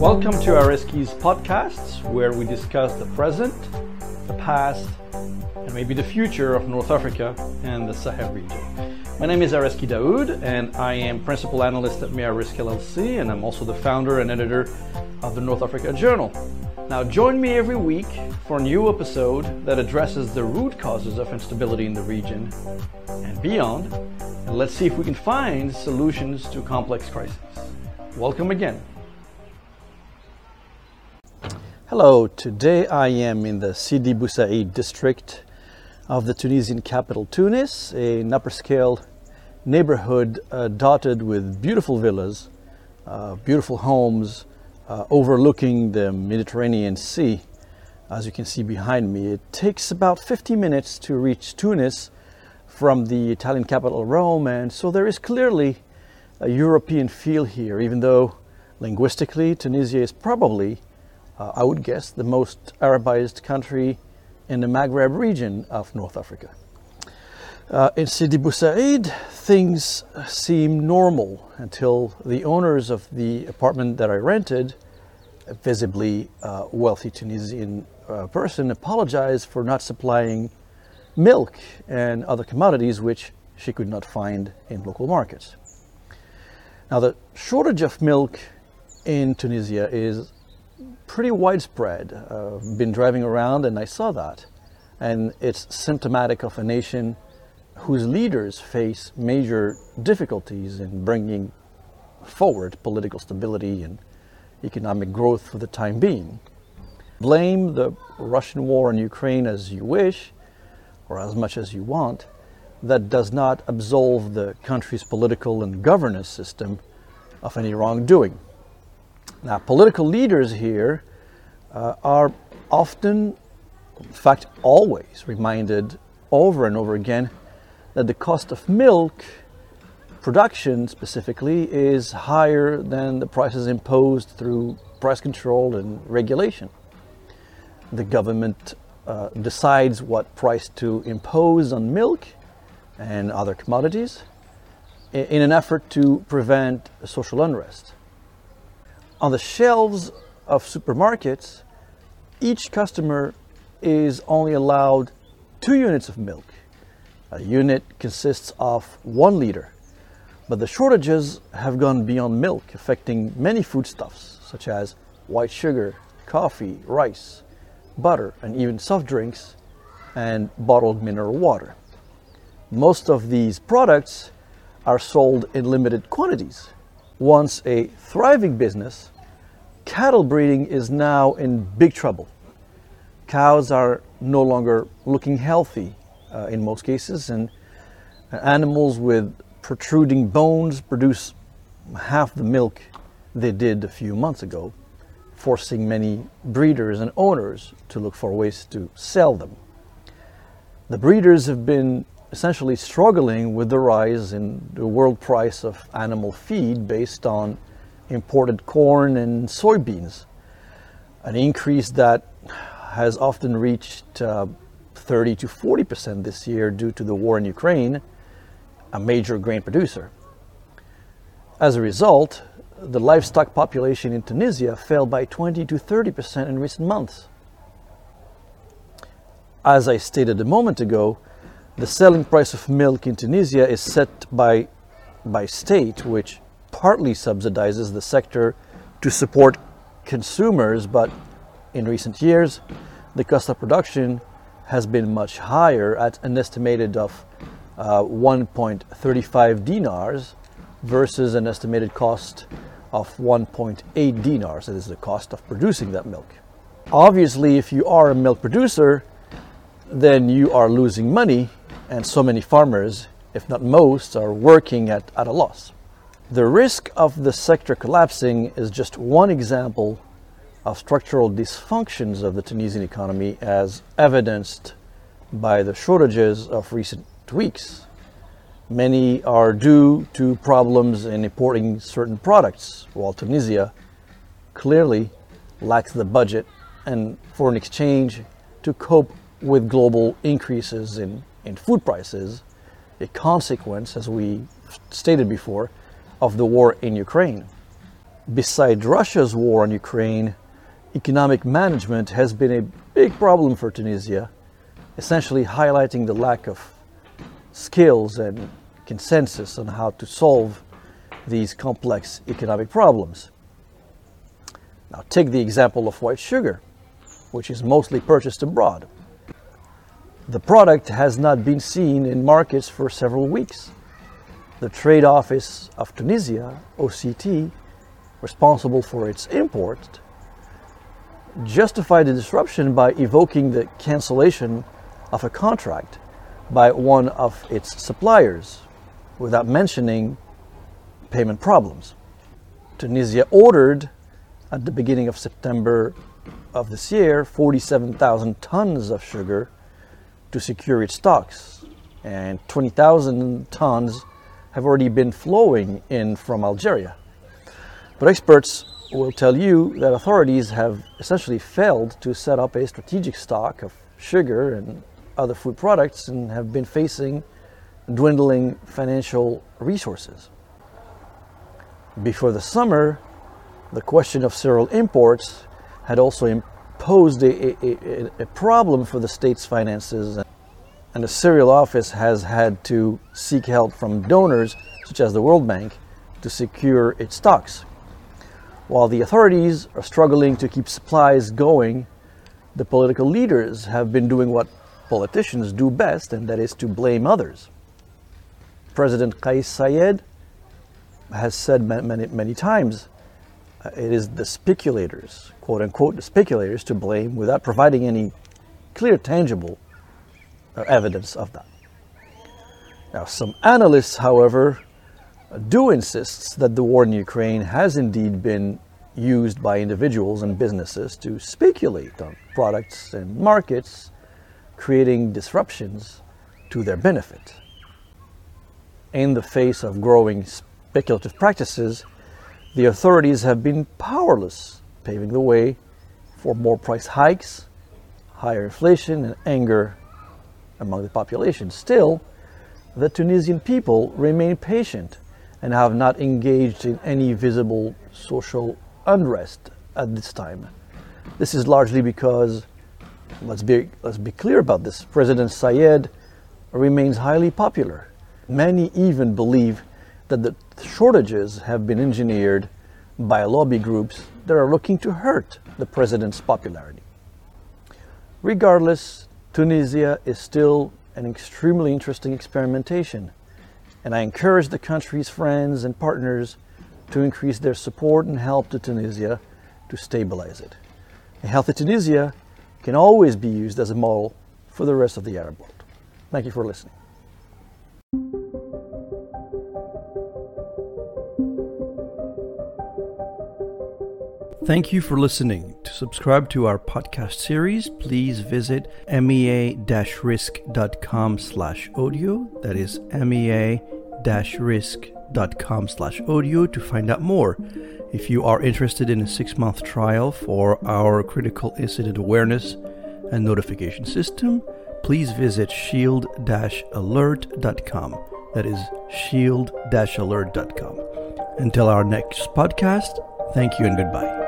Welcome to Arezki's podcasts, where we discuss the present, the past, and maybe the future of North Africa and the Sahel region. My name is Arezki Daoud, and I am principal analyst at MEA Risk LLC, and I'm also the founder and editor of the North Africa Journal. Now, join me every week for a new episode that addresses the root causes of instability in the region and beyond, and let's see if we can find solutions to complex crises. Welcome again. Hello, today I am in the Sidi Bou Said district of the Tunisian capital Tunis, an upper scale neighborhood uh, dotted with beautiful villas, uh, beautiful homes uh, overlooking the Mediterranean Sea. As you can see behind me, it takes about 50 minutes to reach Tunis from the Italian capital Rome, and so there is clearly a European feel here, even though linguistically Tunisia is probably, uh, I would guess, the most Arabized country in the Maghreb region of North Africa. Uh, in Sidi Bou Said, things seem normal until the owners of the apartment that I rented, a visibly uh, wealthy Tunisian uh, person, apologized for not supplying milk and other commodities which she could not find in local markets. Now, the shortage of milk in Tunisia is pretty widespread. Uh, I've been driving around and I saw that. And it's symptomatic of a nation whose leaders face major difficulties in bringing forward political stability and economic growth for the time being. Blame the Russian war in Ukraine as you wish, or as much as you want, that does not absolve the country's political and governance system of any wrongdoing. Now, political leaders here uh, are often, in fact, always reminded over and over again that the cost of milk production specifically is higher than the prices imposed through price control and regulation. The government uh, decides what price to impose on milk and other commodities in an effort to prevent social unrest. On the shelves of supermarkets, each customer is only allowed two units of milk. A unit consists of one liter, but the shortages have gone beyond milk, affecting many foodstuffs such as white sugar, coffee, rice, butter, and even soft drinks and bottled mineral water. Most of these products are sold in limited quantities. Once a thriving business, cattle breeding is now in big trouble. Cows are no longer looking healthy uh, in most cases, and animals with protruding bones produce half the milk they did a few months ago, forcing many breeders and owners to look for ways to sell them. The breeders have been essentially struggling with the rise in the world price of animal feed based on imported corn and soybeans, an increase that has often reached uh, 30 to 40 percent this year due to the war in Ukraine, a major grain producer. As a result, the livestock population in Tunisia fell by 20 to 30 percent in recent months. As I stated a moment ago, the selling price of milk in Tunisia is set by, by state, which partly subsidizes the sector to support consumers, but in recent years, the cost of production has been much higher at an estimated of uh, 1.35 dinars versus an estimated cost of 1.8 dinars. That is the cost of producing that milk. Obviously, if you are a milk producer, then you are losing money and so many farmers, if not most, are working at, at a loss. The risk of the sector collapsing is just one example of structural dysfunctions of the Tunisian economy as evidenced by the shortages of recent weeks. Many are due to problems in importing certain products, while Tunisia clearly lacks the budget and foreign exchange to cope with global increases in, in food prices, a consequence, as we stated before, of the war in Ukraine. Besides Russia's war on Ukraine, economic management has been a big problem for Tunisia, essentially highlighting the lack of skills and consensus on how to solve these complex economic problems. Now, take the example of white sugar, which is mostly purchased abroad. The product has not been seen in markets for several weeks. The Trade Office of Tunisia, OCT, responsible for its import, justified the disruption by evoking the cancellation of a contract by one of its suppliers without mentioning payment problems. Tunisia ordered at the beginning of September of this year 47,000 tons of sugar to secure its stocks, and 20,000 tons have already been flowing in from Algeria. But experts will tell you that authorities have essentially failed to set up a strategic stock of sugar and other food products and have been facing dwindling financial resources. Before the summer, the question of cereal imports had also imposed a, a, a, problem for the state's finances, and the cereal office has had to seek help from donors, such as the World Bank, to secure its stocks. While the authorities are struggling to keep supplies going, the political leaders have been doing what politicians do best, and that is to blame others. President Kais Saied has said many, many times uh, it is the speculators, quote unquote, the speculators to blame without providing any clear, tangible uh, evidence of that. Now, some analysts, however, do insists that the war in Ukraine has indeed been used by individuals and businesses to speculate on products and markets, creating disruptions to their benefit. In the face of growing speculative practices, the authorities have been powerless, paving the way for more price hikes, higher inflation, and anger among the population. Still, the Tunisian people remain patient and have not engaged in any visible social unrest at this time. This is largely because, let's be, let's be clear about this, President Saied remains highly popular. Many even believe that the shortages have been engineered by lobby groups that are looking to hurt the president's popularity. Regardless, Tunisia is still an extremely interesting experimentation, and I encourage the country's friends and partners to increase their support and help to Tunisia to stabilize it. A healthy Tunisia can always be used as a model for the rest of the Arab world. Thank you for listening. Thank you for listening. To subscribe to our podcast series, please visit mea-risk.com slash audio. That is mea-risk.com slash audio to find out more. If you are interested in a six-month trial for our critical incident awareness and notification system, please visit shield-alert.com. That is shield-alert.com. Until our next podcast, thank you and goodbye.